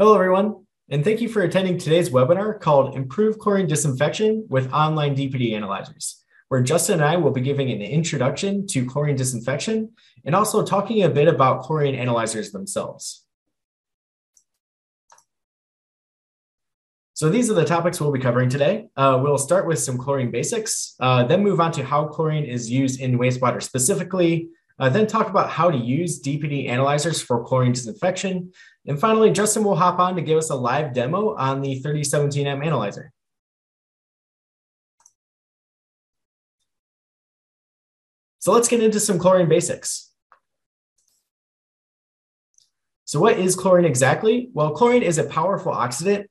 Hello, everyone, and thank you for attending today's webinar called Improve Chlorine Disinfection with Online DPD Analyzers, where Justin and I will be giving an introduction to chlorine disinfection and also talking a bit about chlorine analyzers themselves. So these are the topics we'll be covering today. Uh, we'll start with some chlorine basics, uh, then move on to how chlorine is used in wastewater specifically, uh, then talk about how to use DPD analyzers for chlorine disinfection, and finally, Justin will hop on to give us a live demo on the 3017M analyzer. So let's get into some chlorine basics. So what is chlorine exactly? Well, chlorine is a powerful oxidant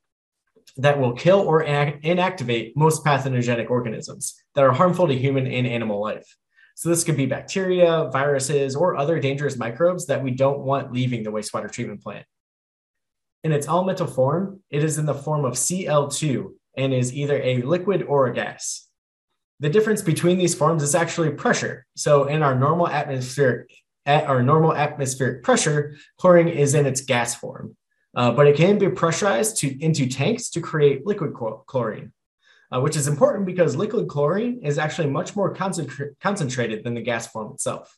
that will kill or inactivate most pathogenic organisms that are harmful to human and animal life. So this could be bacteria, viruses, or other dangerous microbes that we don't want leaving the wastewater treatment plant. In its elemental form, it is in the form of Cl2 and is either a liquid or a gas. The difference between these forms is actually pressure. So in our normal atmospheric at our normal atmospheric pressure, chlorine is in its gas form, uh, but it can be pressurized to, into tanks to create liquid chlorine, uh, which is important because liquid chlorine is actually much more concentra- concentrated than the gas form itself.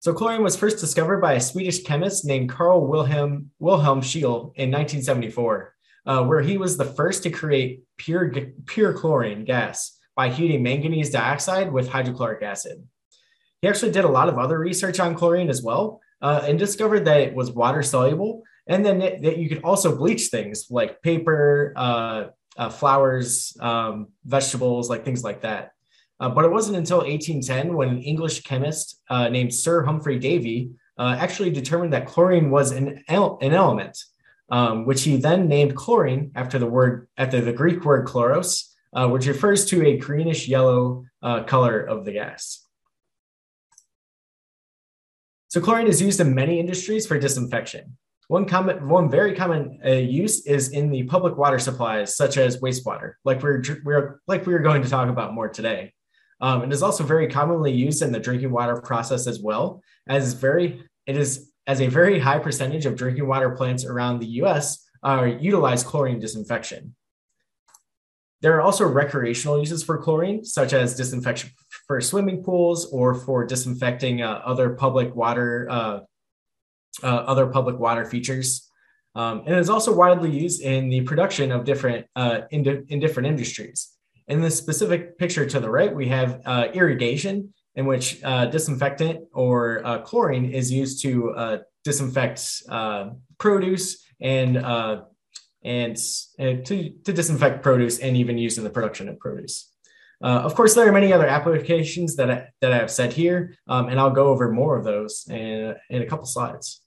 So chlorine was first discovered by a Swedish chemist named Carl Wilhelm, Wilhelm Scheele in 1974, uh, where he was the first to create pure, pure chlorine gas by heating manganese dioxide with hydrochloric acid. He actually did a lot of other research on chlorine as well uh, and discovered that it was water soluble and then it, that you could also bleach things like paper, uh, uh flowers, um, vegetables, like things like that. Uh, but it wasn't until 1810 when an English chemist uh, named Sir Humphry Davy uh, actually determined that chlorine was an, el- an element, um, which he then named chlorine after the word after the Greek word chloros, uh, which refers to a greenish yellow color of the gas. So chlorine is used in many industries for disinfection. One common, one very common uh, use is in the public water supplies, such as wastewater, like we're, we're like we are going to talk about more today. Um, it is also very commonly used in the drinking water process as well, as very it is as a very high percentage of drinking water plants around the U.S. Uh, utilize chlorine disinfection. There are also recreational uses for chlorine, such as disinfection for swimming pools or for disinfecting uh, other public water uh, uh other public water features. Um, and it is also widely used in the production of different uh, in, in different industries. In this specific picture to the right, we have uh, irrigation, in which uh, disinfectant or uh, chlorine is used to uh, disinfect uh, produce and uh, and to, to disinfect produce and even used in the production of produce. of course, there are many other applications that I, that I have said here, um, and I'll go over more of those in, in a couple slides.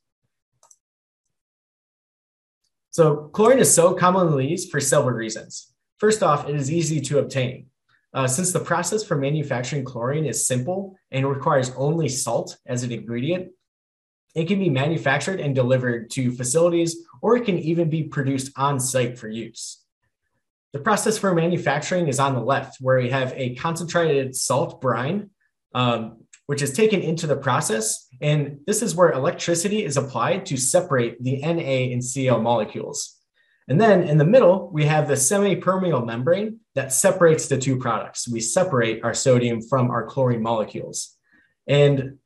So chlorine is so commonly used for several reasons. First off, it is easy to obtain. Uh, since the process for manufacturing chlorine is simple and requires only salt as an ingredient, it can be manufactured and delivered to facilities, or it can even be produced on site for use. The process for manufacturing is on the left, where we have a concentrated salt brine, um, which is taken into the process. And this is where electricity is applied to separate the Na and Cl molecules. And then in the middle, we have the semi-permeable membrane that separates the two products. We separate our sodium from our chlorine molecules. And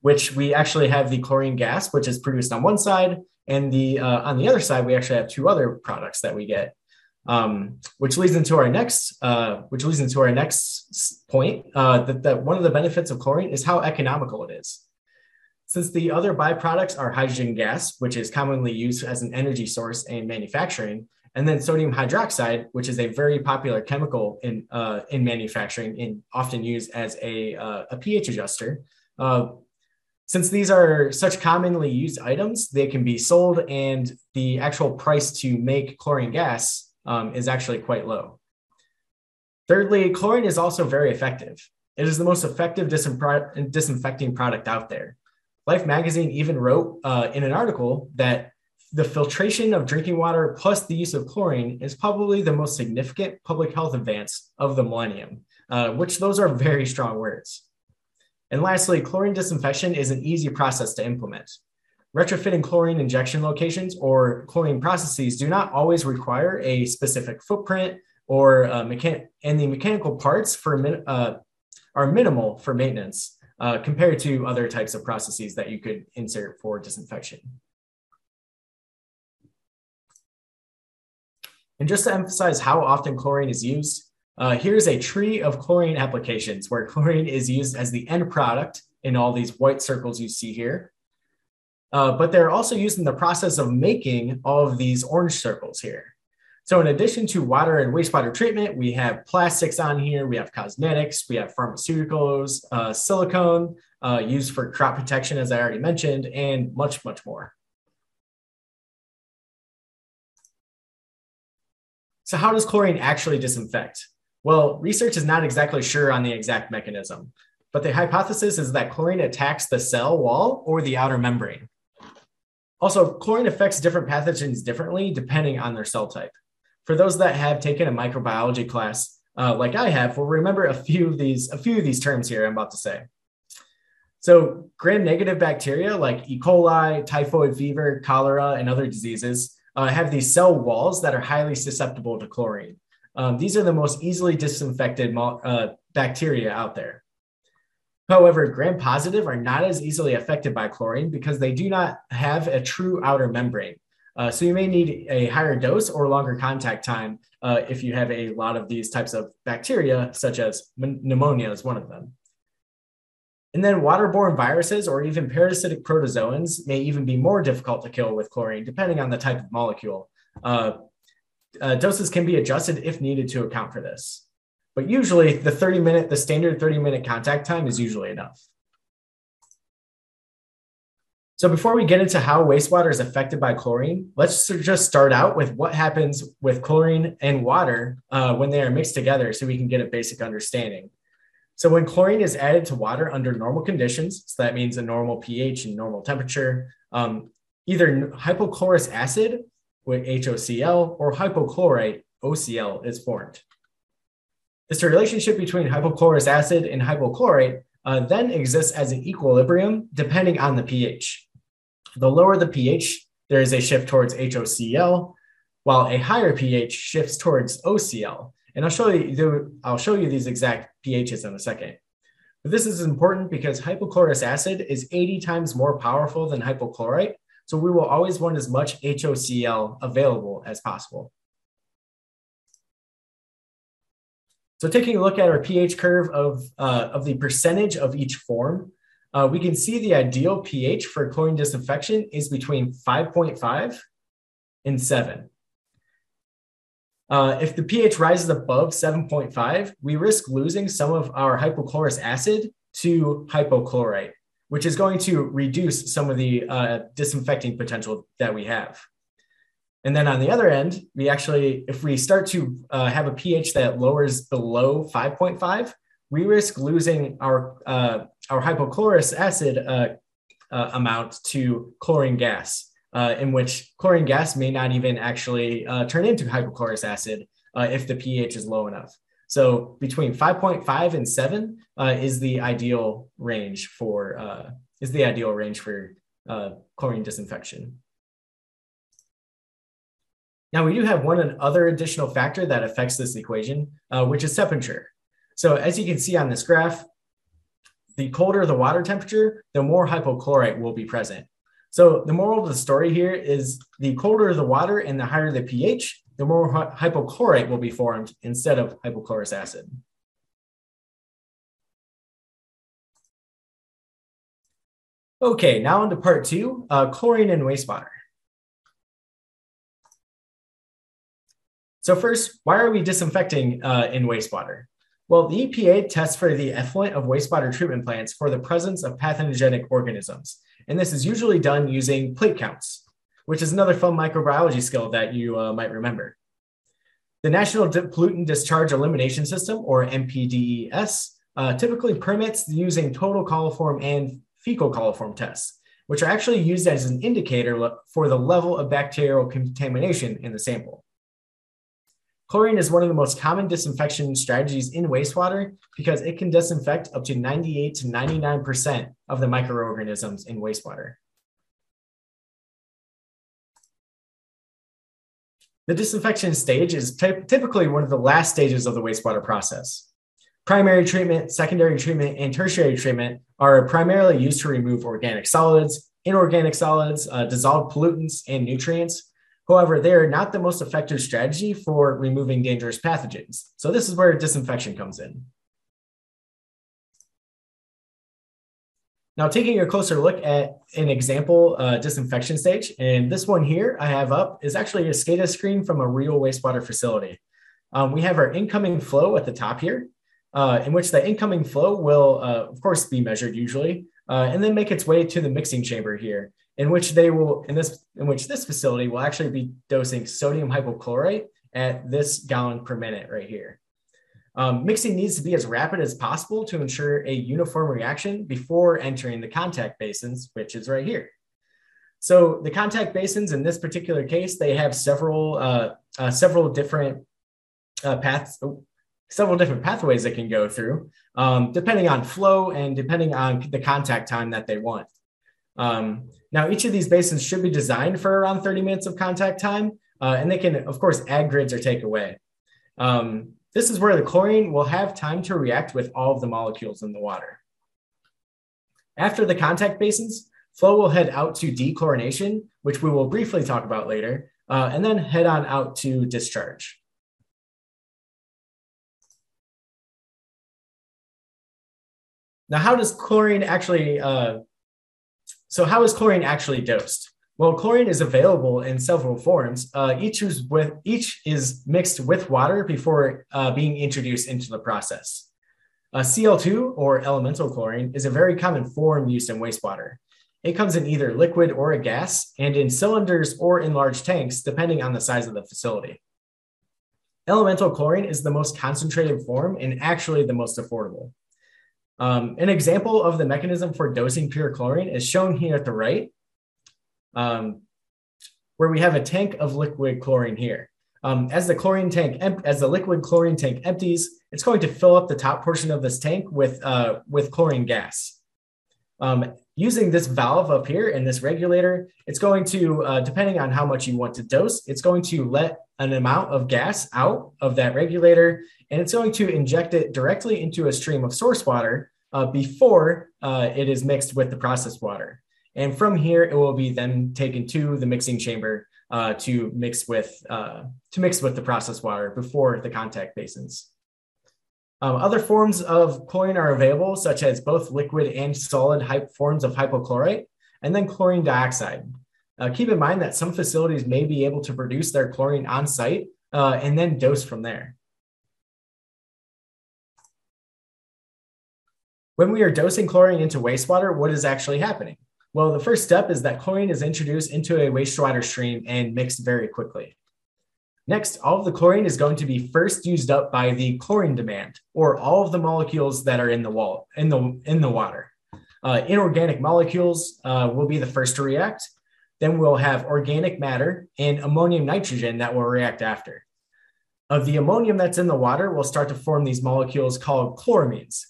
which we actually have the chlorine gas, which is produced on one side, and the uh, on the other side, we actually have two other products that we get, um, which leads into our next, uh, which leads into our next point. Uh, that, that one of the benefits of chlorine is how economical it is. Since the other byproducts are hydrogen gas, which is commonly used as an energy source in manufacturing, and then sodium hydroxide, which is a very popular chemical in, uh, in manufacturing and often used as a, uh, a pH adjuster. Uh, since these are such commonly used items, they can be sold, and the actual price to make chlorine gas um, is actually quite low. Thirdly, chlorine is also very effective. It is the most effective disinfecting product out there. Life magazine even wrote uh, in an article that the filtration of drinking water plus the use of chlorine is probably the most significant public health advance of the millennium, uh, which those are very strong words. And lastly, chlorine disinfection is an easy process to implement. Retrofitting chlorine injection locations or chlorine processes do not always require a specific footprint or uh, mechan- and the mechanical parts for min- uh, are minimal for maintenance uh, compared to other types of processes that you could insert for disinfection. And just to emphasize how often chlorine is used, uh, here's a tree of chlorine applications where chlorine is used as the end product in all these white circles you see here. Uh, but they're also used in the process of making all of these orange circles here. So in addition to water and wastewater treatment, we have plastics on here, we have cosmetics, we have pharmaceuticals, uh, silicone uh, used for crop protection, as I already mentioned, and much, much more. So how does chlorine actually disinfect? Well, research is not exactly sure on the exact mechanism, but the hypothesis is that chlorine attacks the cell wall or the outer membrane. Also, chlorine affects different pathogens differently depending on their cell type. For those that have taken a microbiology class, uh, like I have, will remember a few of these a few of these terms here I'm about to say. So, gram-negative bacteria like E. coli, typhoid fever, cholera, and other diseases uh, have these cell walls that are highly susceptible to chlorine. Um, these are the most easily disinfected uh, bacteria out there. However, gram positive are not as easily affected by chlorine because they do not have a true outer membrane. Uh, so you may need a higher dose or longer contact time uh, if you have a lot of these types of bacteria, such as pneumonia is one of them. And then waterborne viruses or even parasitic protozoans may even be more difficult to kill with chlorine, depending on the type of molecule. Uh, uh, doses can be adjusted if needed to account for this. But usually the 30 minute, the standard 30 minute contact time is usually enough. So before we get into how wastewater is affected by chlorine, let's just start out with what happens with chlorine and water uh, when they are mixed together so we can get a basic understanding. So when chlorine is added to water under normal conditions, so that means a normal pH and normal temperature, um, either hypochlorous acid with HOCl or hypochlorite OCl is formed. This relationship between hypochlorous acid and hypochlorite uh, then exists as an equilibrium depending on the pH. The lower the pH, there is a shift towards HOCl, while a higher pH shifts towards OCl. And I'll show you, I'll show you these exact pHs in a second. But this is important because hypochlorous acid is 80 times more powerful than hypochlorite, so we will always want as much HOCl available as possible. So taking a look at our pH curve of, uh, of the percentage of each form, uh, we can see the ideal pH for chlorine disinfection is between 5.5 and 7. Uh, if the pH rises above 7.5, we risk losing some of our hypochlorous acid to hypochlorite which is going to reduce some of the uh, disinfecting potential that we have. And then on the other end, we actually, if we start to uh, have a pH that lowers below 5.5, we risk losing our, uh, our hypochlorous acid uh, uh, amount to chlorine gas, uh, in which chlorine gas may not even actually turn into hypochlorous acid if the pH is low enough. So between 5.5 and 7 uh, is the ideal range for uh, is the ideal range for uh, chlorine disinfection. Now we do have one other additional factor that affects this equation, uh, which is temperature. So as you can see on this graph, the colder the water temperature, the more hypochlorite will be present. So the moral of the story here is the colder the water and the higher the pH, the more hypochlorite will be formed instead of hypochlorous acid. Okay, now on to part two, uh, chlorine and wastewater. So first, why are we disinfecting uh, in wastewater? Well, the EPA tests for the effluent of wastewater treatment plants for the presence of pathogenic organisms. And this is usually done using plate counts which is another fun microbiology skill that you uh, might remember. The National Pollutant Discharge Elimination System, or NPDES, uh, typically permits using total coliform and fecal coliform tests, which are actually used as an indicator for the level of bacterial contamination in the sample. Chlorine is one of the most common disinfection strategies in wastewater because it can disinfect up to 98 to 99% of the microorganisms in wastewater. The disinfection stage is typically one of the last stages of the wastewater process. Primary treatment, secondary treatment, and tertiary treatment are primarily used to remove organic solids, inorganic solids, uh, dissolved pollutants, and nutrients However, they are not the most effective strategy for removing dangerous pathogens. So, this is where disinfection comes in. Now, taking a closer look at an example uh, disinfection stage, and this one here I have up is actually a SCADA screen from a real wastewater facility. Um, we have our incoming flow at the top here, uh, in which the incoming flow will, uh, of course, be measured usually, uh, and then make its way to the mixing chamber here, in which they will, in this, in which this facility will actually be dosing sodium hypochlorite at this gallon per minute right here. Um, mixing needs to be as rapid as possible to ensure a uniform reaction before entering the contact basins, which is right here. So the contact basins in this particular case, they have several uh, uh, several different uh, paths, oh, several different pathways they can go through, um, depending on flow and depending on the contact time that they want. Um, now, each of these basins should be designed for around 30 minutes of contact time, uh, and they can, of course, add grids or take away. Um, this is where the chlorine will have time to react with all of the molecules in the water. After the contact basins, flow will head out to dechlorination, which we will briefly talk about later, uh, and then head on out to discharge. Now, how does chlorine actually, uh, so how is chlorine actually dosed? Well, chlorine is available in several forms. Uh, each is with each is mixed with water before uh, being introduced into the process. Uh, Cl2 or elemental chlorine is a very common form used in wastewater. It comes in either liquid or a gas, and in cylinders or in large tanks, depending on the size of the facility. Elemental chlorine is the most concentrated form and actually the most affordable. Um, an example of the mechanism for dosing pure chlorine is shown here at the right um, where we have a tank of liquid chlorine here. Um, as the chlorine tank, as the liquid chlorine tank empties, it's going to fill up the top portion of this tank with, uh, with chlorine gas. Um, using this valve up here and this regulator, it's going to, uh, depending on how much you want to dose, it's going to let an amount of gas out of that regulator, and it's going to inject it directly into a stream of source water uh, before uh, it is mixed with the processed water. And from here, it will be then taken to the mixing chamber uh, to mix with uh, to mix with the processed water before the contact basins. Um, other forms of chlorine are available, such as both liquid and solid forms of hypochlorite, and then chlorine dioxide. Uh, keep in mind that some facilities may be able to produce their chlorine on site uh, and then dose from there. When we are dosing chlorine into wastewater, what is actually happening? Well, the first step is that chlorine is introduced into a wastewater stream and mixed very quickly. Next, all of the chlorine is going to be first used up by the chlorine demand, or all of the molecules that are in the wall in the in the water. Uh, inorganic molecules uh, will be the first to react. Then we'll have organic matter and ammonium nitrogen that will react after. Of the ammonium that's in the water, we'll start to form these molecules called chloramines,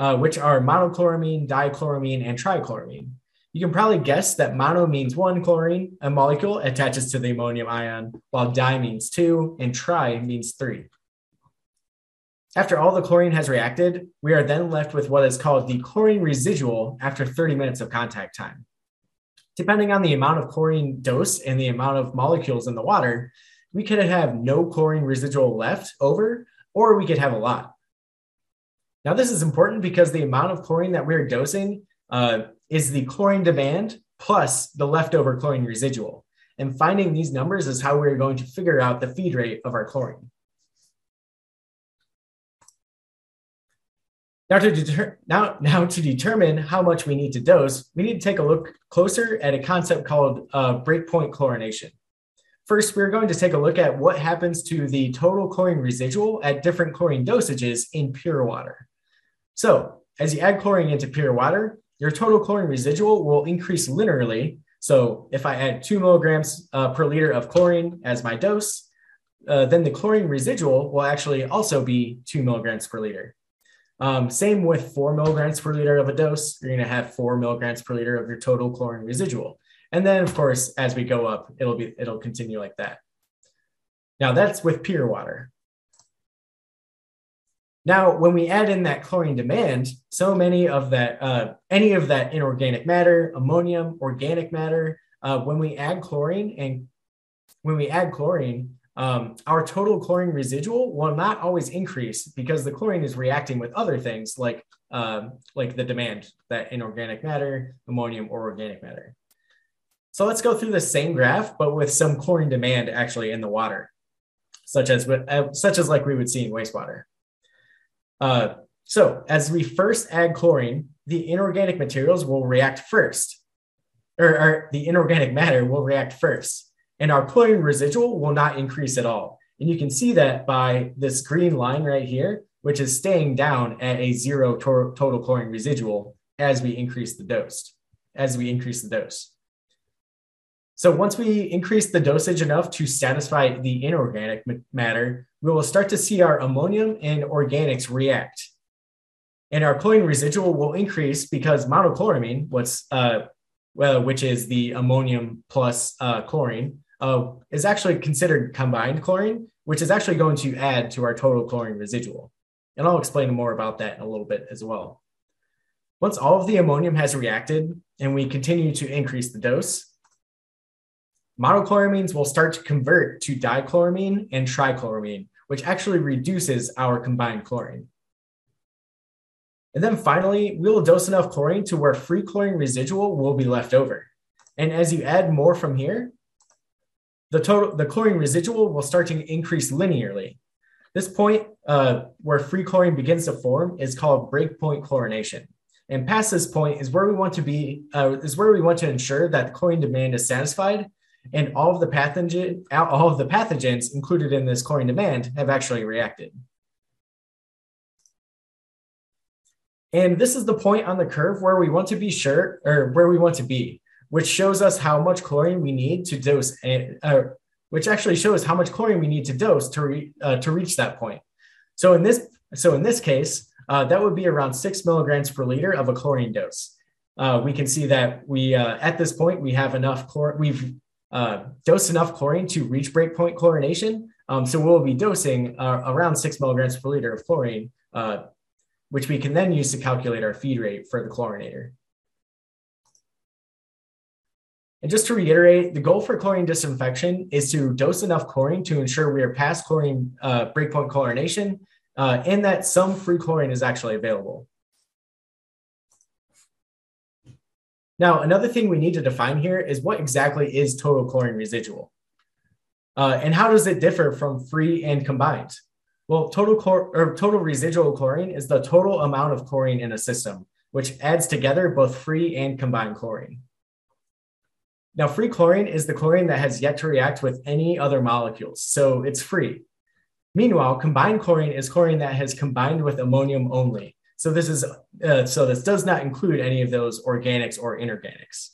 uh, which are monochloramine, dichloramine, and trichloramine. You can probably guess that mono means one chlorine, a molecule attaches to the ammonium ion, while di means two, and tri means three. After all the chlorine has reacted, we are then left with what is called the chlorine residual after 30 minutes of contact time. Depending on the amount of chlorine dose and the amount of molecules in the water, we could have no chlorine residual left over, or we could have a lot. Now, this is important because the amount of chlorine that we're dosing uh, is the chlorine demand plus the leftover chlorine residual. And finding these numbers is how we're going to figure out the feed rate of our chlorine. Now to, now, now to determine how much we need to dose, we need to take a look closer at a concept called uh, breakpoint chlorination. First, we're going to take a look at what happens to the total chlorine residual at different chlorine dosages in pure water. So as you add chlorine into pure water, your total chlorine residual will increase linearly. So if I add two milligrams uh, per liter of chlorine as my dose, uh, then the chlorine residual will actually also be two milligrams per liter. Um, same with four milligrams per liter of a dose, you're going to have four milligrams per liter of your total chlorine residual. And then, of course, as we go up, it'll be it'll continue like that. Now that's with pure water. Now, when we add in that chlorine demand, so many of that, uh, any of that inorganic matter, ammonium, organic matter, uh, when we add chlorine and when we add chlorine, um, our total chlorine residual will not always increase because the chlorine is reacting with other things like um, like the demand, that inorganic matter, ammonium, or organic matter. So let's go through the same graph, but with some chlorine demand actually in the water, such as uh, such as like we would see in wastewater. Uh, so as we first add chlorine, the inorganic materials will react first, or, or the inorganic matter will react first, and our chlorine residual will not increase at all. And you can see that by this green line right here, which is staying down at a zero to- total chlorine residual as we increase the dose, as we increase the dose. So once we increase the dosage enough to satisfy the inorganic matter, we will start to see our ammonium and organics react. And our chlorine residual will increase because monochloramine, what's uh, well, which is the ammonium plus uh, chlorine, uh, is actually considered combined chlorine, which is actually going to add to our total chlorine residual. And I'll explain more about that in a little bit as well. Once all of the ammonium has reacted and we continue to increase the dose, monochloramines will start to convert to dichloramine and trichloramine, which actually reduces our combined chlorine. And then finally, we will dose enough chlorine to where free chlorine residual will be left over. And as you add more from here, the total the chlorine residual will start to increase linearly. This point uh, where free chlorine begins to form is called breakpoint chlorination. And past this point is where we want to be, uh, is where we want to ensure that chlorine demand is satisfied and all of the pathogen, all of the pathogens included in this chlorine demand have actually reacted. And this is the point on the curve where we want to be sure, or where we want to be, which shows us how much chlorine we need to dose, uh, which actually shows how much chlorine we need to dose to, re, uh, to reach that point. So in this, so in this case, uh, that would be around six milligrams per liter of a chlorine dose. Uh, we can see that we, uh, at this point, we have enough chlor, we've uh, dosed enough chlorine to reach breakpoint chlorination. Um, so we'll be dosing uh, around six milligrams per liter of chlorine, uh, which we can then use to calculate our feed rate for the chlorinator. And just to reiterate, the goal for chlorine disinfection is to dose enough chlorine to ensure we are past chlorine uh, breakpoint chlorination uh, and that some free chlorine is actually available. Now, another thing we need to define here is what exactly is total chlorine residual? Uh, and how does it differ from free and combined? Well, total, chlor- or total residual chlorine is the total amount of chlorine in a system, which adds together both free and combined chlorine. Now, free chlorine is the chlorine that has yet to react with any other molecules, so it's free. Meanwhile, combined chlorine is chlorine that has combined with ammonium only, so this is uh, so this does not include any of those organics or inorganics.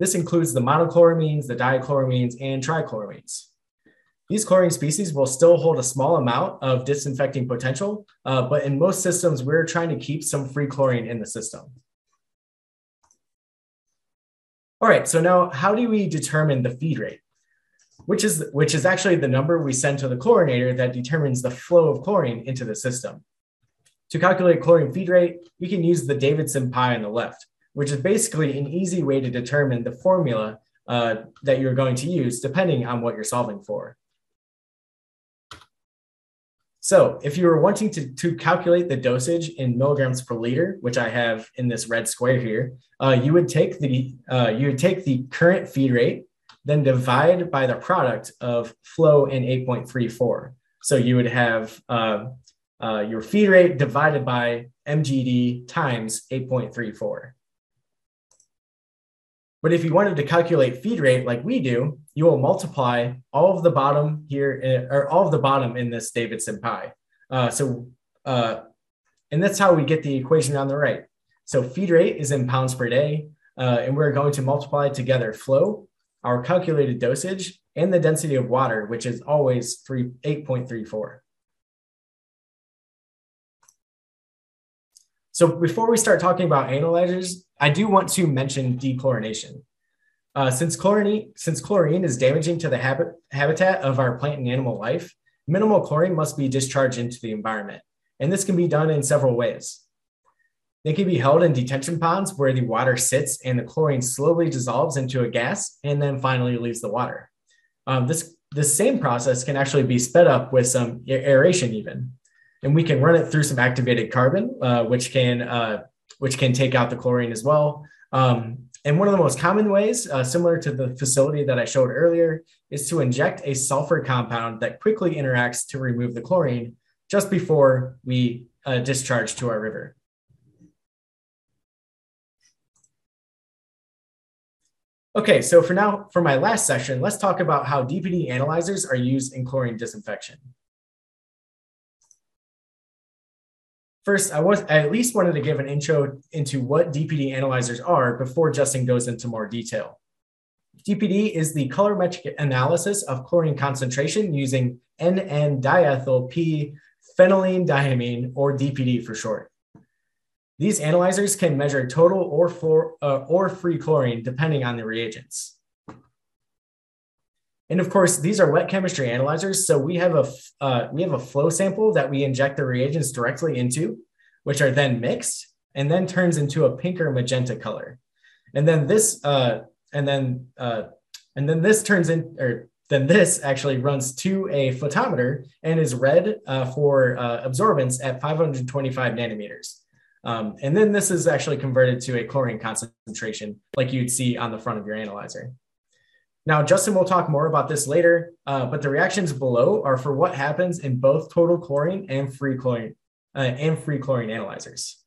This includes the monochloramines, the dichloramines, and trichloramines. These chlorine species will still hold a small amount of disinfecting potential, uh, but in most systems, we're trying to keep some free chlorine in the system. All right, so now how do we determine the feed rate? Which is, which is actually the number we send to the chlorinator that determines the flow of chlorine into the system. To calculate chlorine feed rate, we can use the Davidson pie on the left, which is basically an easy way to determine the formula uh, that you're going to use depending on what you're solving for. So if you were wanting to, to calculate the dosage in milligrams per liter, which I have in this red square here, uh, you would take the uh, you would take the current feed rate, then divide by the product of flow in 8.34. So you would have uh, uh, your feed rate divided by MGD times 8.34. But if you wanted to calculate feed rate like we do, you will multiply all of the bottom here, eh, or all of the bottom in this Davidson pie. Uh, so, uh, and that's how we get the equation on the right. So feed rate is in pounds per day, uh, and we're going to multiply together flow, our calculated dosage, and the density of water, which is always 3, 8.34. So before we start talking about analyzers, I do want to mention dechlorination. Uh, since, chlorine, since chlorine is damaging to the habit, habitat of our plant and animal life, minimal chlorine must be discharged into the environment. And this can be done in several ways. They can be held in detention ponds where the water sits and the chlorine slowly dissolves into a gas and then finally leaves the water. Um, this, this same process can actually be sped up with some aeration even. And we can run it through some activated carbon, uh, which, can, uh, which can take out the chlorine as well. Um, and one of the most common ways, uh, similar to the facility that I showed earlier, is to inject a sulfur compound that quickly interacts to remove the chlorine just before we uh, discharge to our river. Okay, so for now, for my last session, let's talk about how DPD analyzers are used in chlorine disinfection. First, I was I at least wanted to give an intro into what DPD analyzers are before Justin goes into more detail. DPD is the colorimetric analysis of chlorine concentration using N-N-diethyl P phenylene diamine, or DPD for short. These analyzers can measure total or, for, uh, or free chlorine depending on the reagents. And of course, these are wet chemistry analyzers. So we have a uh, we have a flow sample that we inject the reagents directly into, which are then mixed and then turns into a pink or magenta color. And then this uh, and then uh, and then this turns in or then this actually runs to a photometer and is read uh, for uh, absorbance at 525 nanometers. Um, and then this is actually converted to a chlorine concentration like you'd see on the front of your analyzer. Now, Justin will talk more about this later, uh, but the reactions below are for what happens in both total chlorine and free chlorine uh, and free chlorine analyzers.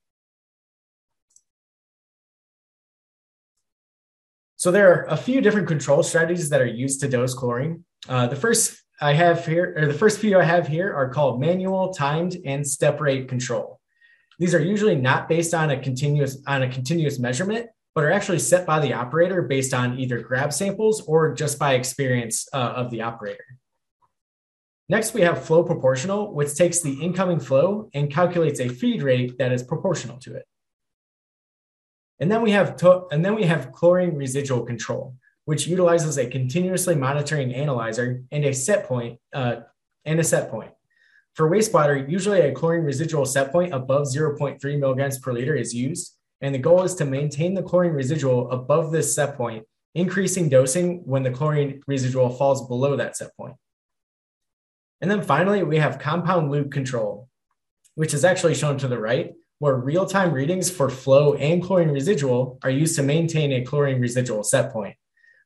So there are a few different control strategies that are used to dose chlorine. Uh, the first I have here, or the first few I have here are called manual, timed, and step rate control. These are usually not based on a continuous on a continuous measurement, but are actually set by the operator based on either grab samples or just by experience uh, of the operator. Next, we have flow proportional, which takes the incoming flow and calculates a feed rate that is proportional to it. And then we have and then we have chlorine residual control, which utilizes a continuously monitoring analyzer and a set point uh, and a set point. For wastewater, usually a chlorine residual set point above 0.3 milligrams per liter is used, and the goal is to maintain the chlorine residual above this set point, increasing dosing when the chlorine residual falls below that set point. And then finally, we have compound loop control, which is actually shown to the right, where real-time readings for flow and chlorine residual are used to maintain a chlorine residual set point.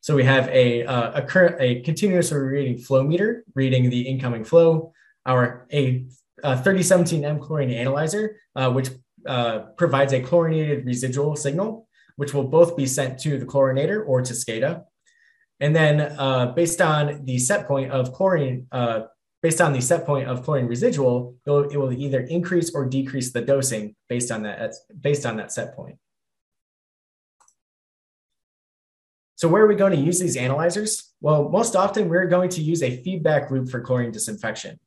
So we have a, uh, a, current, a continuously reading flow meter reading the incoming flow, our a, a 3017M chlorine analyzer, uh, which uh, provides a chlorinated residual signal, which will both be sent to the chlorinator or to SCADA. And then uh, based on the set point of chlorine, uh, based on the set point of chlorine residual, it will, it will either increase or decrease the dosing based on that, based on that set point. So where are we going to use these analyzers? Well, most often we're going to use a feedback loop for chlorine disinfection.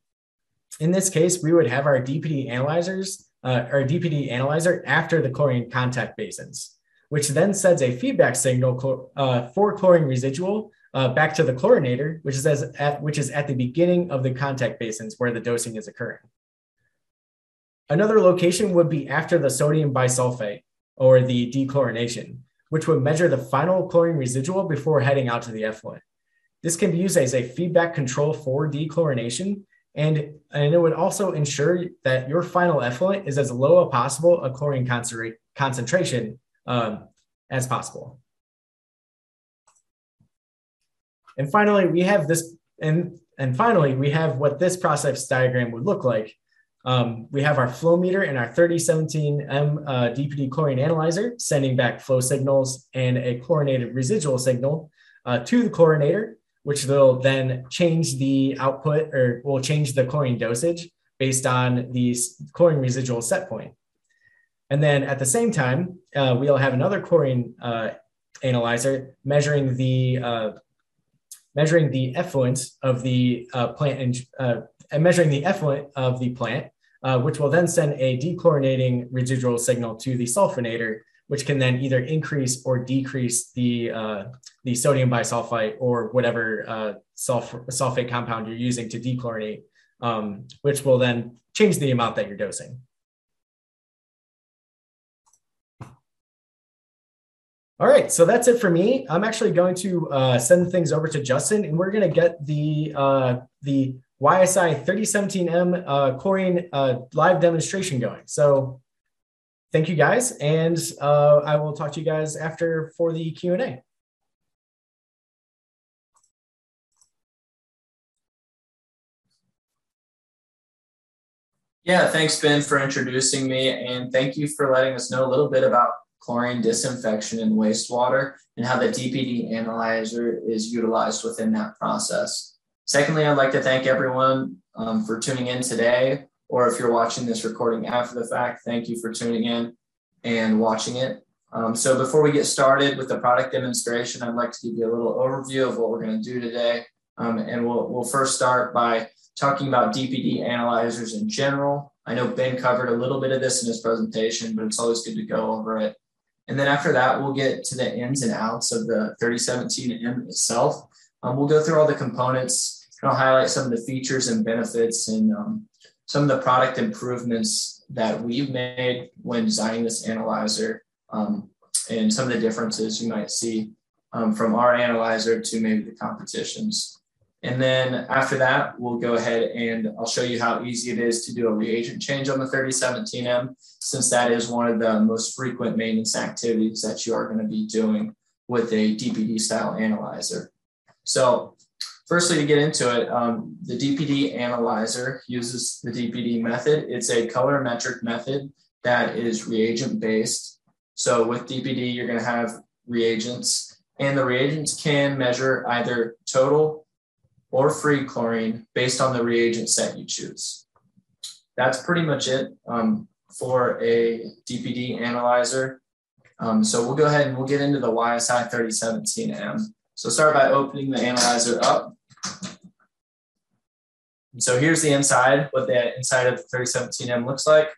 In this case, we would have our DPD analyzers, uh, our DPD analyzer after the chlorine contact basins, which then sends a feedback signal uh, for chlorine residual uh, back to the chlorinator, which is, at, which is at the beginning of the contact basins where the dosing is occurring. Another location would be after the sodium bisulfate or the dechlorination, which would measure the final chlorine residual before heading out to the effluent. This can be used as a feedback control for dechlorination and, and it would also ensure that your final effluent is as low as possible a chlorine concentration um, as possible. And finally, we have this, and, and finally, we have what this process diagram would look like. Um, we have our flow meter and our 3017M uh, DPD chlorine analyzer sending back flow signals and a chlorinated residual signal uh, to the chlorinator which will then change the output or will change the chlorine dosage based on the chlorine residual set point. And then at the same time, uh, we'll have another chlorine uh, analyzer measuring the uh, measuring the effluent of the uh, plant and, uh, and, measuring the effluent of the plant, uh, which will then send a dechlorinating residual signal to the sulfonator, which can then either increase or decrease the uh, the sodium bisulfite or whatever uh, sulf- sulfate compound you're using to dechlorinate, um, which will then change the amount that you're dosing. All right, so that's it for me. I'm actually going to uh, send things over to Justin, and we're going to get the uh, the YSI 3017M uh, chlorine uh, live demonstration going. So thank you guys, and uh, I will talk to you guys after for the Q&A. Yeah, thanks, Ben, for introducing me, and thank you for letting us know a little bit about chlorine disinfection in wastewater and how the DPD analyzer is utilized within that process. Secondly, I'd like to thank everyone um, for tuning in today, or if you're watching this recording after the fact, thank you for tuning in and watching it. Um, so before we get started with the product demonstration, I'd like to give you a little overview of what we're going to do today. Um, and we'll, we'll first start by talking about DPD analyzers in general. I know Ben covered a little bit of this in his presentation, but it's always good to go over it. And then after that, we'll get to the ins and outs of the 3017M itself. Um, we'll go through all the components, and highlight some of the features and benefits and um, some of the product improvements that we've made when designing this analyzer um, and some of the differences you might see um, from our analyzer to maybe the competitions. And then after that, we'll go ahead and I'll show you how easy it is to do a reagent change on the 3017M, since that is one of the most frequent maintenance activities that you are going to be doing with a DPD style analyzer. So firstly, to get into it, um, the DPD analyzer uses the DPD method. It's a colorimetric method that is reagent based. So with DPD, you're going to have reagents, and the reagents can measure either total or free chlorine based on the reagent set you choose. That's pretty much it um, for a DPD analyzer. Um, so we'll go ahead and we'll get into the YSI 3017M. So start by opening the analyzer up. So here's the inside, what the inside of the 3017M looks like.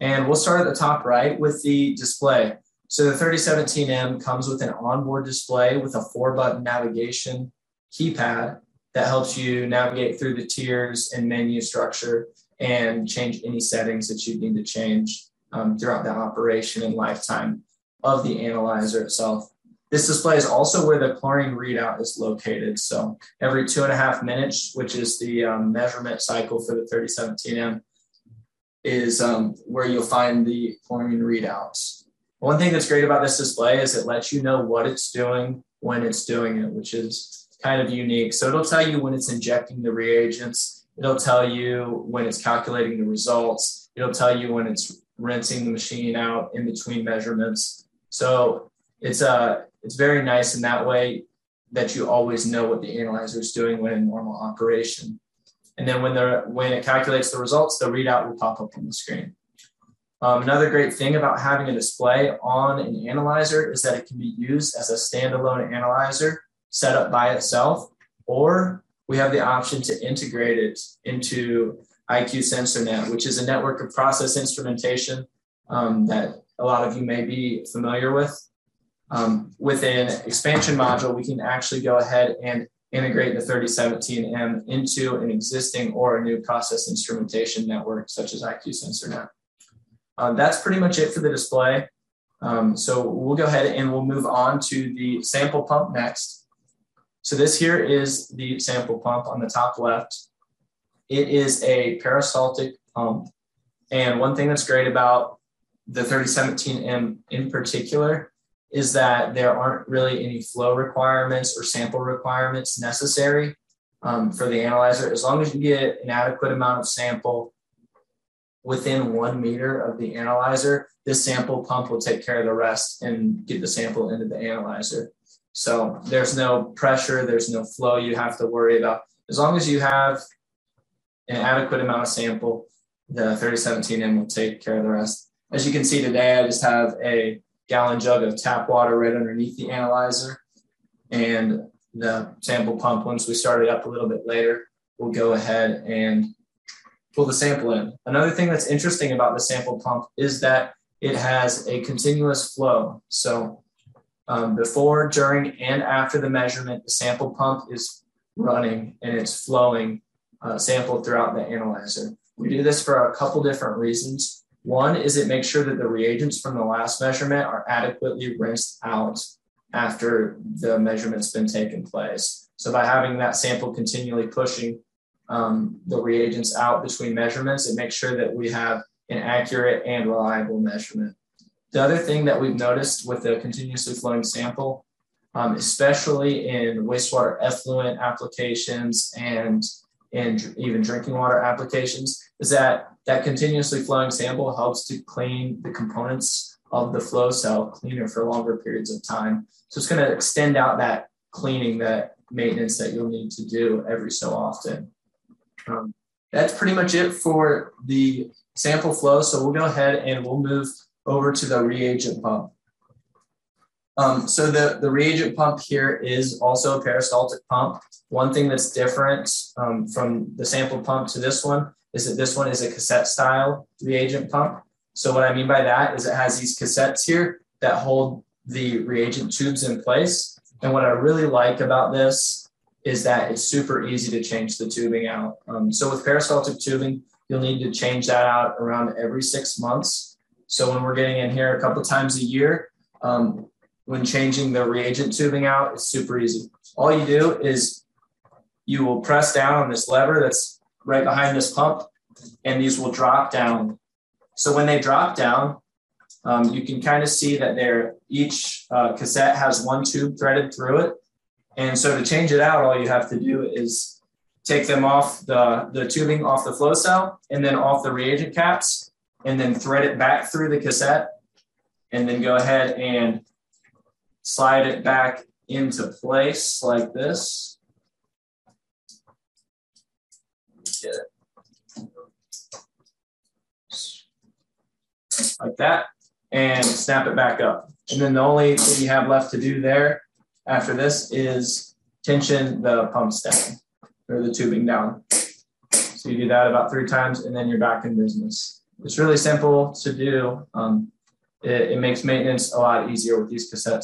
And we'll start at the top right with the display. So the 3017M comes with an onboard display with a four button navigation keypad that helps you navigate through the tiers and menu structure and change any settings that you need to change um, throughout the operation and lifetime of the analyzer itself. This display is also where the chlorine readout is located. So every two and a half minutes, which is the um, measurement cycle for the 3017M, is um, where you'll find the chlorine readouts. One thing that's great about this display is it lets you know what it's doing when it's doing it, which is kind of unique. So it'll tell you when it's injecting the reagents. It'll tell you when it's calculating the results. It'll tell you when it's rinsing the machine out in between measurements. So it's uh it's very nice in that way that you always know what the analyzer is doing when in normal operation. And then when when it calculates the results, the readout will pop up on the screen. Um, another great thing about having a display on an analyzer is that it can be used as a standalone analyzer set up by itself, or we have the option to integrate it into IQ SensorNet, which is a network of process instrumentation um, that a lot of you may be familiar with. Um, with an expansion module, we can actually go ahead and integrate the 3017M into an existing or a new process instrumentation network, such as IQ SensorNet. Uh, that's pretty much it for the display. Um, so we'll go ahead and we'll move on to the sample pump next. So this here is the sample pump on the top left. It is a peristaltic pump. And one thing that's great about the 3017M in particular is that there aren't really any flow requirements or sample requirements necessary um, for the analyzer. As long as you get an adequate amount of sample within one meter of the analyzer, this sample pump will take care of the rest and get the sample into the analyzer. So there's no pressure, there's no flow you have to worry about. As long as you have an adequate amount of sample, the 3017M will take care of the rest. As you can see today, I just have a gallon jug of tap water right underneath the analyzer. And the sample pump, once we start it up a little bit later, we'll go ahead and pull the sample in. Another thing that's interesting about the sample pump is that it has a continuous flow. So um, before, during, and after the measurement, the sample pump is running and it's flowing uh, sample throughout the analyzer. We do this for a couple different reasons. One is it makes sure that the reagents from the last measurement are adequately rinsed out after the measurement's been taken place. So by having that sample continually pushing um, the reagents out between measurements, it makes sure that we have an accurate and reliable measurement. The other thing that we've noticed with the continuously flowing sample, um, especially in wastewater effluent applications and in even drinking water applications, is that that continuously flowing sample helps to clean the components of the flow cell cleaner for longer periods of time. So it's going to extend out that cleaning, that maintenance that you'll need to do every so often. Um, that's pretty much it for the sample flow. So we'll go ahead and we'll move over to the reagent pump. Um, so the, the reagent pump here is also a peristaltic pump. One thing that's different um, from the sample pump to this one is that this one is a cassette style reagent pump. So what I mean by that is it has these cassettes here that hold the reagent tubes in place. And what I really like about this is that it's super easy to change the tubing out. Um, so with peristaltic tubing, you'll need to change that out around every six months. So when we're getting in here a couple times a year, um, when changing the reagent tubing out, it's super easy. All you do is you will press down on this lever that's right behind this pump, and these will drop down. So when they drop down, um, you can kind of see that there each uh, cassette has one tube threaded through it. And so to change it out, all you have to do is take them off the, the tubing off the flow cell and then off the reagent caps and then thread it back through the cassette and then go ahead and slide it back into place like this. Like that and snap it back up. And then the only thing you have left to do there after this is tension the pumps down or the tubing down. So you do that about three times and then you're back in business. It's really simple to do. Um, it, it, makes maintenance a lot easier with these cassette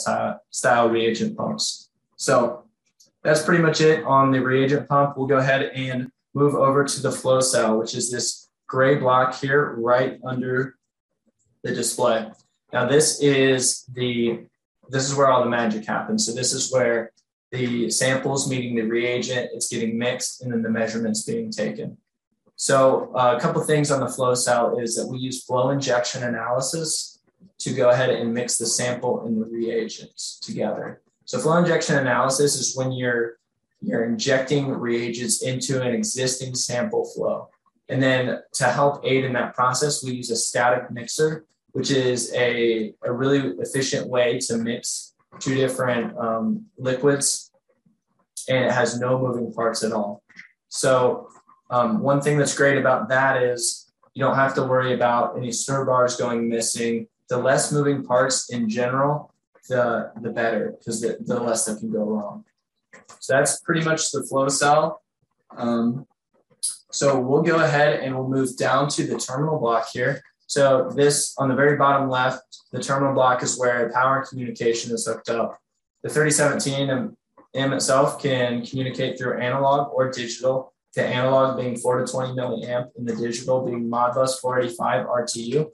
style reagent pumps. So that's pretty much it on the reagent pump. We'll go ahead and move over to the flow cell, which is this gray block here right under the display. Now this is the this is where all the magic happens. So this is where the samples meeting the reagent, it's getting mixed, and then the measurements being taken. So uh, a couple things on the flow cell is that we use flow injection analysis to go ahead and mix the sample and the reagents together. So flow injection analysis is when you're you're injecting reagents into an existing sample flow. And then to help aid in that process, we use a static mixer, which is a, a really efficient way to mix two different um, liquids and it has no moving parts at all. So um, one thing that's great about that is you don't have to worry about any stir bars going missing. The less moving parts in general, the, the better because the, the less that can go wrong. So that's pretty much the flow cell. Um, so we'll go ahead and we'll move down to the terminal block here. So this on the very bottom left, the terminal block is where power communication is hooked up. The 3017 M itself can communicate through analog or digital, the analog being 4 to 20 milliamp and the digital being Modbus 485 RTU.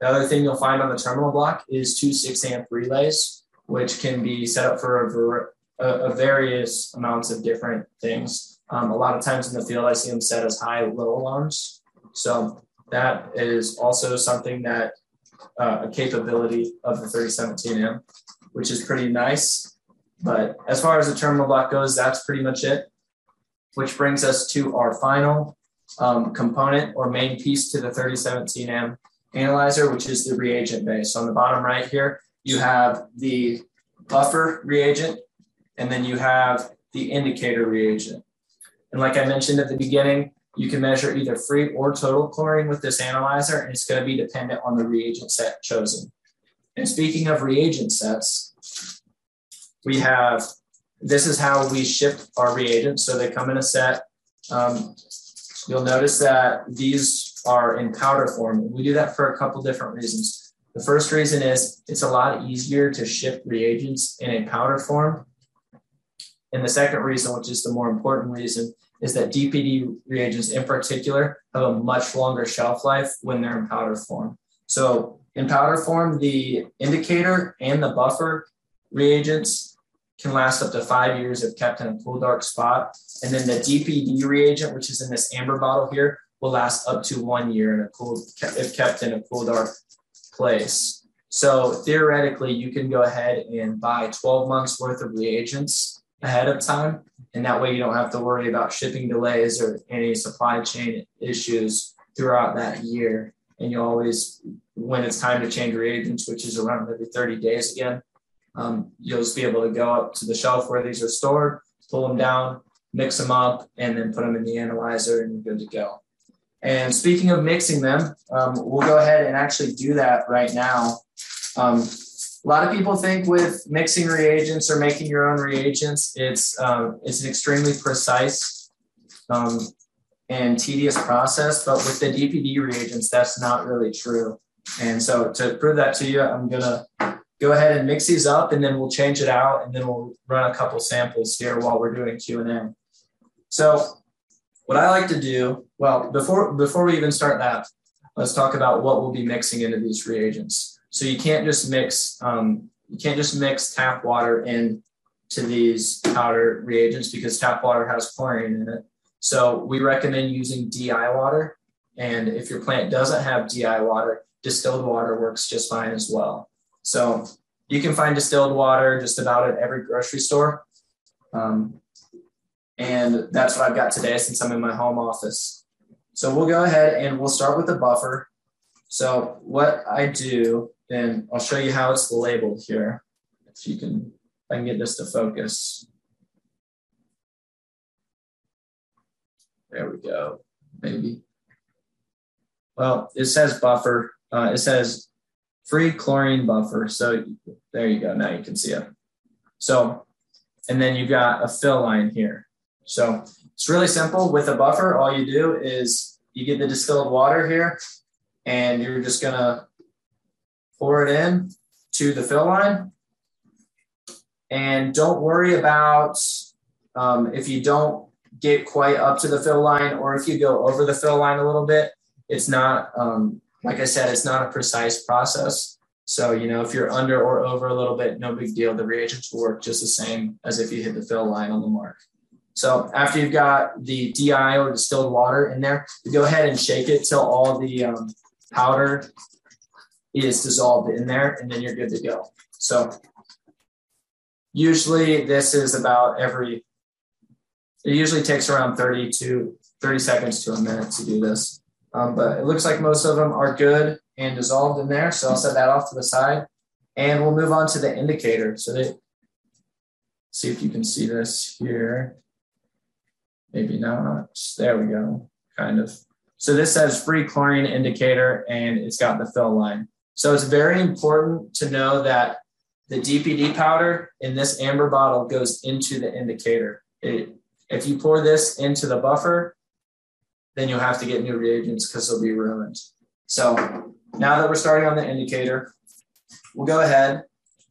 The other thing you'll find on the terminal block is two 6 amp relays, which can be set up for a, a, a various amounts of different things. Um, a lot of times in the field, I see them set as high low alarms. So that is also something that uh, a capability of the 3017M, which is pretty nice. But as far as the terminal block goes, that's pretty much it, which brings us to our final um, component or main piece to the 3017M analyzer, which is the reagent base. So on the bottom right here, you have the buffer reagent, and then you have the indicator reagent. And like I mentioned at the beginning, you can measure either free or total chlorine with this analyzer, and it's going to be dependent on the reagent set chosen. And speaking of reagent sets, we have this is how we ship our reagents. So they come in a set. Um, you'll notice that these are in powder form. We do that for a couple different reasons. The first reason is it's a lot easier to ship reagents in a powder form. And the second reason, which is the more important reason, is that DPD reagents in particular have a much longer shelf life when they're in powder form. So in powder form, the indicator and the buffer reagents can last up to five years if kept in a cool, dark spot. And then the DPD reagent, which is in this amber bottle here, will last up to one year in a cool, if kept in a cool, dark place. So theoretically, you can go ahead and buy 12 months worth of reagents ahead of time. And that way you don't have to worry about shipping delays or any supply chain issues throughout that year. And you always, when it's time to change reagents, which is around every 30 days again, um, you'll just be able to go up to the shelf where these are stored, pull them down, mix them up, and then put them in the analyzer and you're good to go. And speaking of mixing them, um, we'll go ahead and actually do that right now. Um, a lot of people think with mixing reagents or making your own reagents, it's um, it's an extremely precise um, and tedious process. But with the DPD reagents, that's not really true. And so to prove that to you, I'm gonna go ahead and mix these up, and then we'll change it out, and then we'll run a couple samples here while we're doing Q and A. So what I like to do, well, before before we even start that, let's talk about what we'll be mixing into these reagents. So you can't just mix um, you can't just mix tap water into these powder reagents because tap water has chlorine in it. So we recommend using DI water. And if your plant doesn't have DI water, distilled water works just fine as well. So you can find distilled water just about at every grocery store. Um, and that's what I've got today since I'm in my home office. So we'll go ahead and we'll start with the buffer. So what I do then I'll show you how it's labeled here. If you can, if I can get this to focus. There we go, maybe. Well, it says buffer. Uh, it says free chlorine buffer. So there you go. Now you can see it. So, and then you've got a fill line here. So it's really simple. With a buffer, all you do is you get the distilled water here, and you're just gonna pour it in to the fill line. And don't worry about um, if you don't get quite up to the fill line or if you go over the fill line a little bit. It's not, um, like I said, it's not a precise process. So, you know, if you're under or over a little bit, no big deal. The reagents will work just the same as if you hit the fill line on the mark. So after you've got the DI or distilled water in there, go ahead and shake it till all the um, powder is dissolved in there and then you're good to go. So usually this is about every, it usually takes around 30 to 30 seconds to a minute to do this. Um, but it looks like most of them are good and dissolved in there. So I'll set that off to the side and we'll move on to the indicator. So they, see if you can see this here. Maybe not. There we go. Kind of. So this says free chlorine indicator and it's got the fill line. So it's very important to know that the DPD powder in this amber bottle goes into the indicator. It, if you pour this into the buffer, then you'll have to get new reagents because they'll be ruined. So now that we're starting on the indicator, we'll go ahead,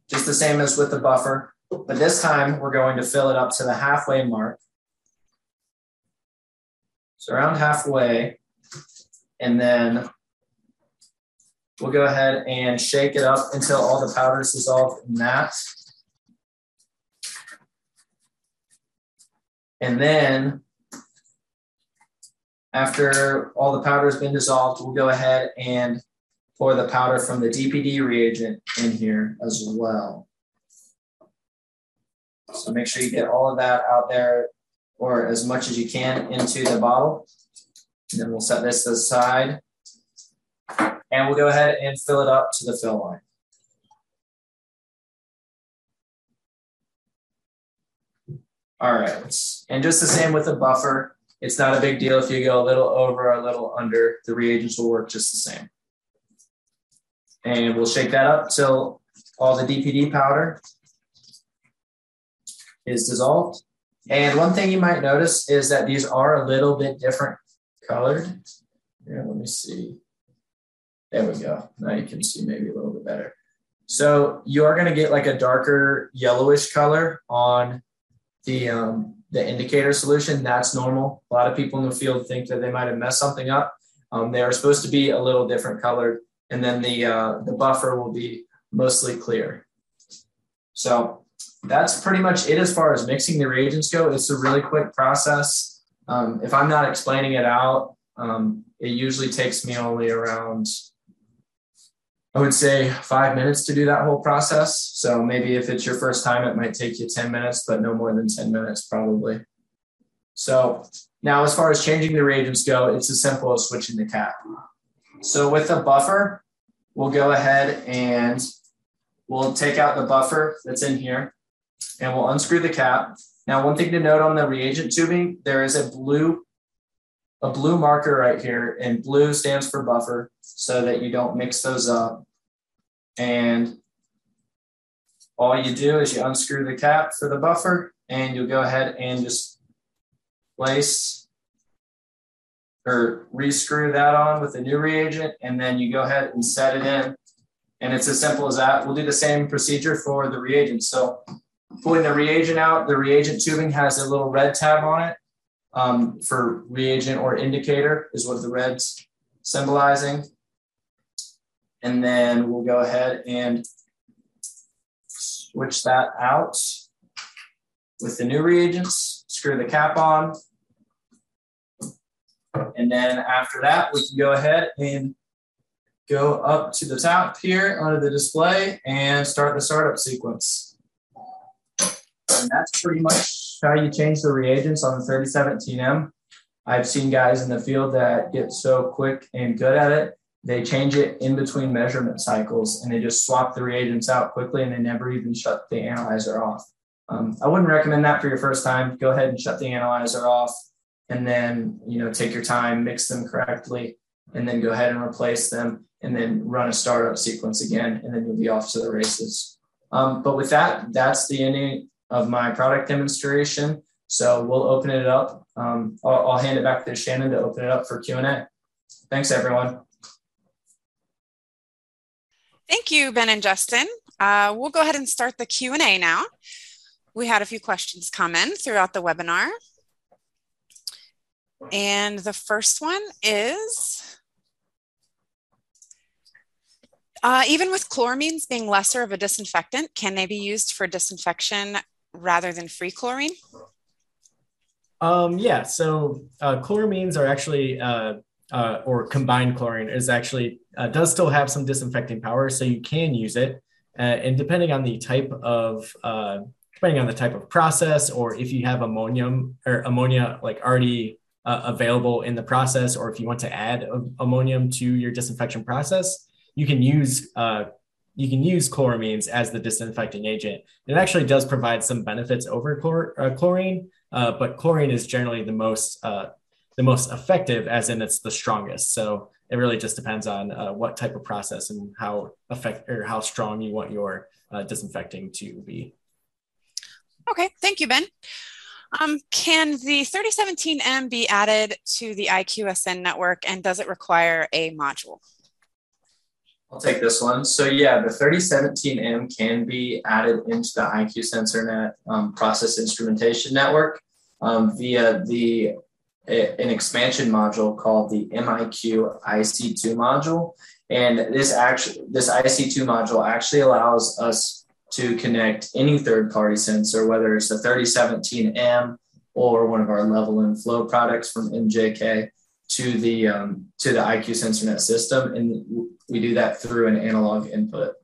just the same as with the buffer, but this time we're going to fill it up to the halfway mark. So around halfway, and then We'll go ahead and shake it up until all the powder is dissolved in that. And then after all the powder has been dissolved, we'll go ahead and pour the powder from the DPD reagent in here as well. So make sure you get all of that out there or as much as you can into the bottle. And then we'll set this aside and we'll go ahead and fill it up to the fill line. All right, and just the same with the buffer. It's not a big deal if you go a little over or a little under, the reagents will work just the same. And we'll shake that up till all the DPD powder is dissolved. And one thing you might notice is that these are a little bit different colored. Here, let me see. There we go. Now you can see maybe a little bit better. So you are going to get like a darker yellowish color on the um, the indicator solution. That's normal. A lot of people in the field think that they might have messed something up. Um, they are supposed to be a little different colored, and then the uh, the buffer will be mostly clear. So that's pretty much it as far as mixing the reagents go. It's a really quick process. Um, if I'm not explaining it out, um, it usually takes me only around, I would say, five minutes to do that whole process. So maybe if it's your first time, it might take you 10 minutes, but no more than 10 minutes probably. So now, as far as changing the reagents go, it's as simple as switching the cap. So with the buffer, we'll go ahead and we'll take out the buffer that's in here and we'll unscrew the cap. Now, one thing to note on the reagent tubing, there is a blue, a blue marker right here, and blue stands for buffer so that you don't mix those up. And all you do is you unscrew the cap for the buffer and you'll go ahead and just place or rescrew that on with the new reagent. And then you go ahead and set it in. And it's as simple as that. We'll do the same procedure for the reagent. So pulling the reagent out, the reagent tubing has a little red tab on it um, for reagent or indicator is what the red's symbolizing. And then we'll go ahead and switch that out with the new reagents, screw the cap on. And then after that, we can go ahead and go up to the top here under the display and start the startup sequence. And that's pretty much how you change the reagents on the 3017M. I've seen guys in the field that get so quick and good at it, they change it in between measurement cycles and they just swap the reagents out quickly and they never even shut the analyzer off. Um, I wouldn't recommend that for your first time. Go ahead and shut the analyzer off and then, you know, take your time, mix them correctly, and then go ahead and replace them and then run a startup sequence again, and then you'll be off to the races. Um, but with that, that's the ending of my product demonstration. So we'll open it up. Um, I'll, I'll, hand it back to Shannon to open it up for Q&A. Thanks, everyone. Thank you, Ben and Justin. Uh, we'll go ahead and start the Q&A now. We had a few questions come in throughout the webinar. And the first one is, uh, even with chloramines being lesser of a disinfectant, can they be used for disinfection rather than free chlorine? Um, yeah, so uh, chloramines are actually, uh, uh, or combined chlorine is actually, uh, does still have some disinfecting power, so you can use it. Uh, and depending on the type of, depending on the type of process, or if you have ammonium or ammonia like already available in the process, or if you want to add ammonium to your disinfection process, you can use you can use chloramines as the disinfecting agent. It actually does provide some benefits over chlor- uh, chlorine, uh, but chlorine is generally the most uh, the most effective, as in it's the strongest. So it really just depends on uh, what type of process and how effect or how strong you want your uh, disinfecting to be. Okay, thank you, Ben. Um, can the 3017M be added to the IQSN network, and does it require a module? I'll take this one. So yeah, the 3017M can be added into the IQ SensorNet um, process instrumentation network um, via the an expansion module called the MIQ IC2 module. And this actually this IC2 module actually allows us to connect any third-party sensor, whether it's the 3017M or one of our level and flow products from MJK to the um, to the IQ SensorNet system, and we do that through an analog input.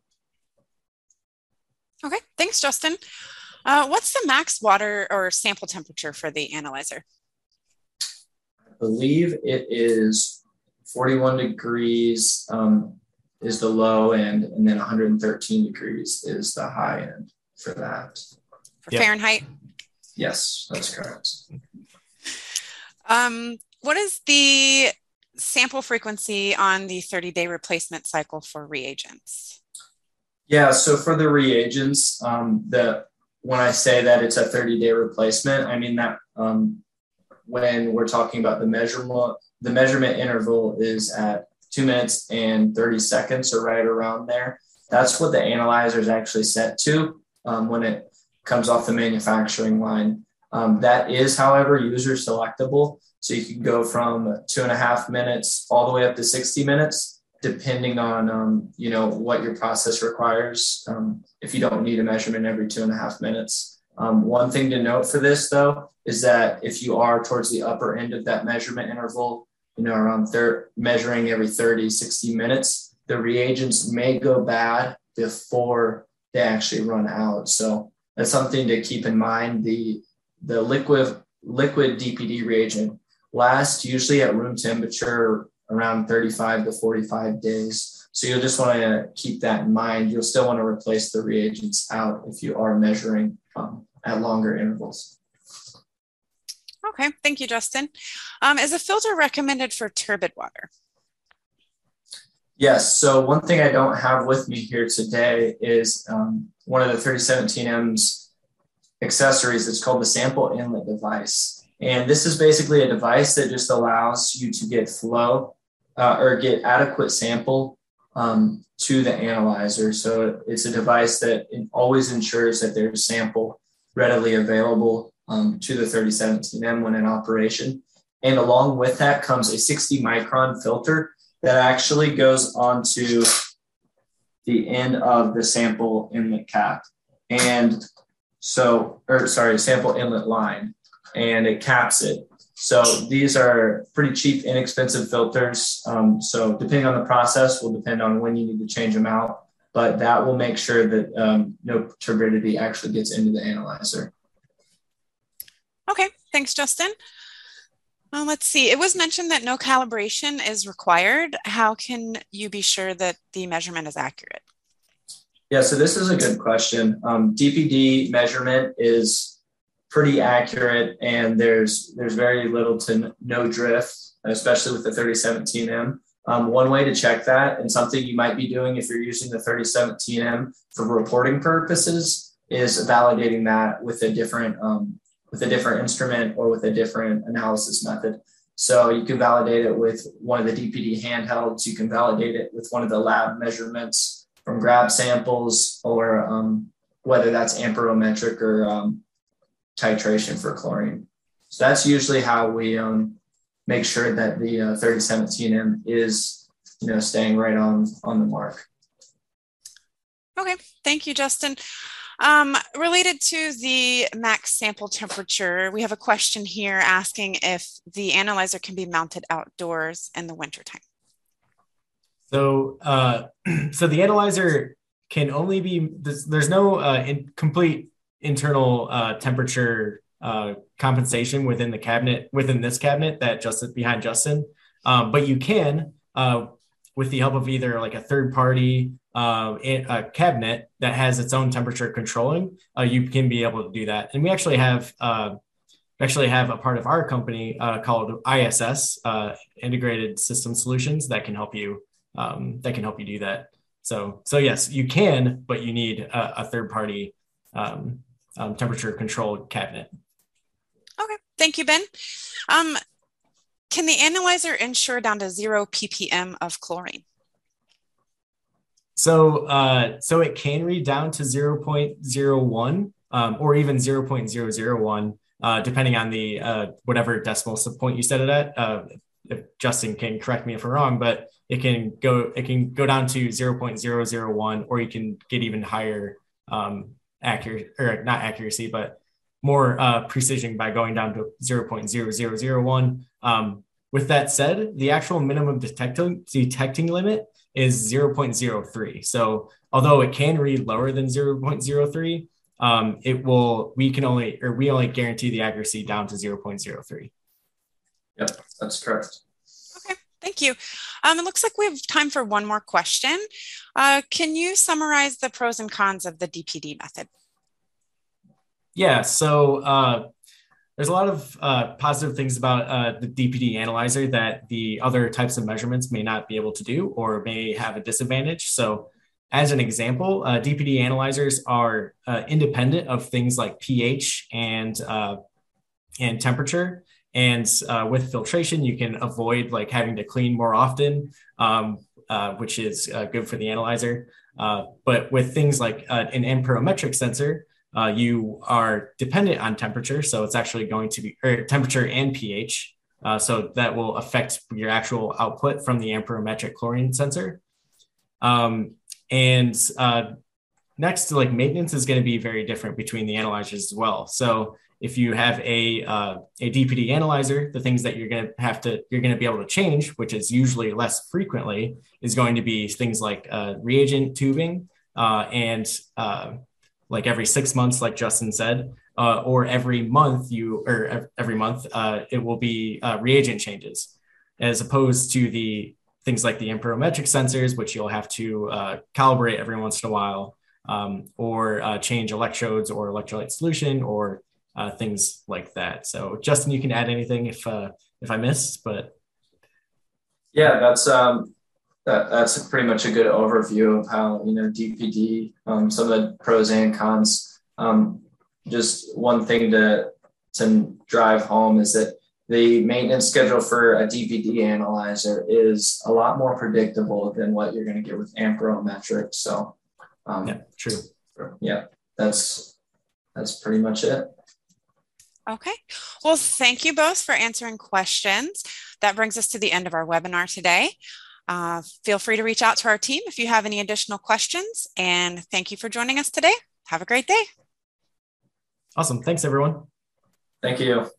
Okay, thanks, Justin. Uh, what's the max water or sample temperature for the analyzer? I believe it is 41 degrees um, is the low end, and then 113 degrees is the high end for that. For yep. Fahrenheit? Yes, that's correct. Um, what is the sample frequency on the 30 day replacement cycle for reagents? Yeah, so for the reagents, um, the when I say that it's a 30 day replacement, I mean that um, when we're talking about the measurement, the measurement interval is at two minutes and 30 seconds or right around there. That's what the analyzer is actually set to um, when it comes off the manufacturing line. Um, that is, however, user selectable. So you can go from two and a half minutes all the way up to 60 minutes, depending on um, you know what your process requires. Um, if you don't need a measurement every two and a half minutes. Um, one thing to note for this though is that if you are towards the upper end of that measurement interval, you know, around thir- measuring every 30, 60 minutes, the reagents may go bad before they actually run out. So that's something to keep in mind. The the liquid liquid DPD reagent lasts usually at room temperature around 35 to 45 days. So you'll just want to keep that in mind. You'll still want to replace the reagents out if you are measuring um, at longer intervals. Okay, thank you, Justin. Um, is a filter recommended for turbid water? Yes. So one thing I don't have with me here today is um, one of the 3017M's accessories. It's called the sample inlet device. And this is basically a device that just allows you to get flow uh, or get adequate sample um, to the analyzer. So it's a device that always ensures that there's sample readily available um, to the 3017M when in operation. And along with that comes a 60 micron filter that actually goes onto the end of the sample inlet cap. And so, or sorry, sample inlet line, and it caps it. So these are pretty cheap, inexpensive filters. Um, so depending on the process will depend on when you need to change them out, but that will make sure that um, no turbidity actually gets into the analyzer. Okay, thanks, Justin. Uh, let's see. It was mentioned that no calibration is required. How can you be sure that the measurement is accurate? Yeah, so this is a good question. Um, DPD measurement is pretty accurate, and there's there's very little to no drift, especially with the 3017M. Um, one way to check that, and something you might be doing if you're using the 3017M for reporting purposes, is validating that with a different um, with a different instrument or with a different analysis method. So you can validate it with one of the DPD handhelds. You can validate it with one of the lab measurements from grab samples, or um, whether that's amperometric or um, titration for chlorine. So that's usually how we um, make sure that the uh, 3017M is, you know, staying right on on the mark. Okay, thank you, Justin. Um, related to the max sample temperature, we have a question here asking if the analyzer can be mounted outdoors in the wintertime. So, uh, so the analyzer can only be, there's, there's no uh, in, complete internal uh, temperature uh, compensation within the cabinet, within this cabinet that just behind Justin. Um, but you can, uh, with the help of either like a third party uh, a cabinet that has its own temperature controlling, uh, you can be able to do that. And we actually have uh, actually have a part of our company uh, called ISS Integrated System Solutions that can help you um, that can help you do that. So so yes, you can, but you need a, a third party um, um, temperature controlled cabinet. Okay, thank you, Ben. Um, can the analyzer ensure down to zero ppm of chlorine? So, uh, so it can read down to 0.01 um, or even 0.001, uh, depending on the uh, whatever decimal point you set it at. Uh, if Justin can correct me if I'm wrong, but it can go it can go down to 0.001, or you can get even higher um, accurate or not accuracy, but more uh, precision by going down to 0.0001. Um, with that said, the actual minimum detecting detecting limit is 0.03. So although it can read lower than 0.03, um, it will, we can only, or we only guarantee the accuracy down to 0.03. Yep, that's correct. Okay, thank you. Um, it looks like we have time for one more question. Uh, can you summarize the pros and cons of the DPD method? Yeah, so uh, there's a lot of uh, positive things about uh, the DPD analyzer that the other types of measurements may not be able to do or may have a disadvantage. So, as an example, uh, DPD analyzers are uh, independent of things like pH and uh, and temperature, and uh, with filtration, you can avoid like having to clean more often, um, uh, which is uh, good for the analyzer. Uh, but with things like uh, an amperometric sensor, uh, you are dependent on temperature. So it's actually going to be or temperature and pH. so that will affect your actual output from the amperometric chlorine sensor. Um, and next, like maintenance is going to be very different between the analyzers as well. So if you have a uh, a DPD analyzer, the things that you're going to have to you're going to be able to change, which is usually less frequently, is going to be things like uh, reagent tubing uh, and uh, like every six months, like Justin said, uh, or every month you or every month uh, it will be reagent changes, as opposed to the things like the amperometric sensors, which you'll have to calibrate every once in a while. Um, or change electrodes or electrolyte solution or uh, things like that. So, Justin, you can add anything if uh, if I missed, but yeah, that's um, that, that's pretty much a good overview of how you know DPD, um, some of the pros and cons. Um, just one thing to to drive home is that the maintenance schedule for a DPD analyzer is a lot more predictable than what you're going to get with amperometric. So, um, yeah, true. Yeah, that's that's pretty much it. Okay. Well, thank you both for answering questions. That brings us to the end of our webinar today. Uh, feel free to reach out to our team if you have any additional questions. And thank you for joining us today. Have a great day. Awesome. Thanks, everyone. Thank you.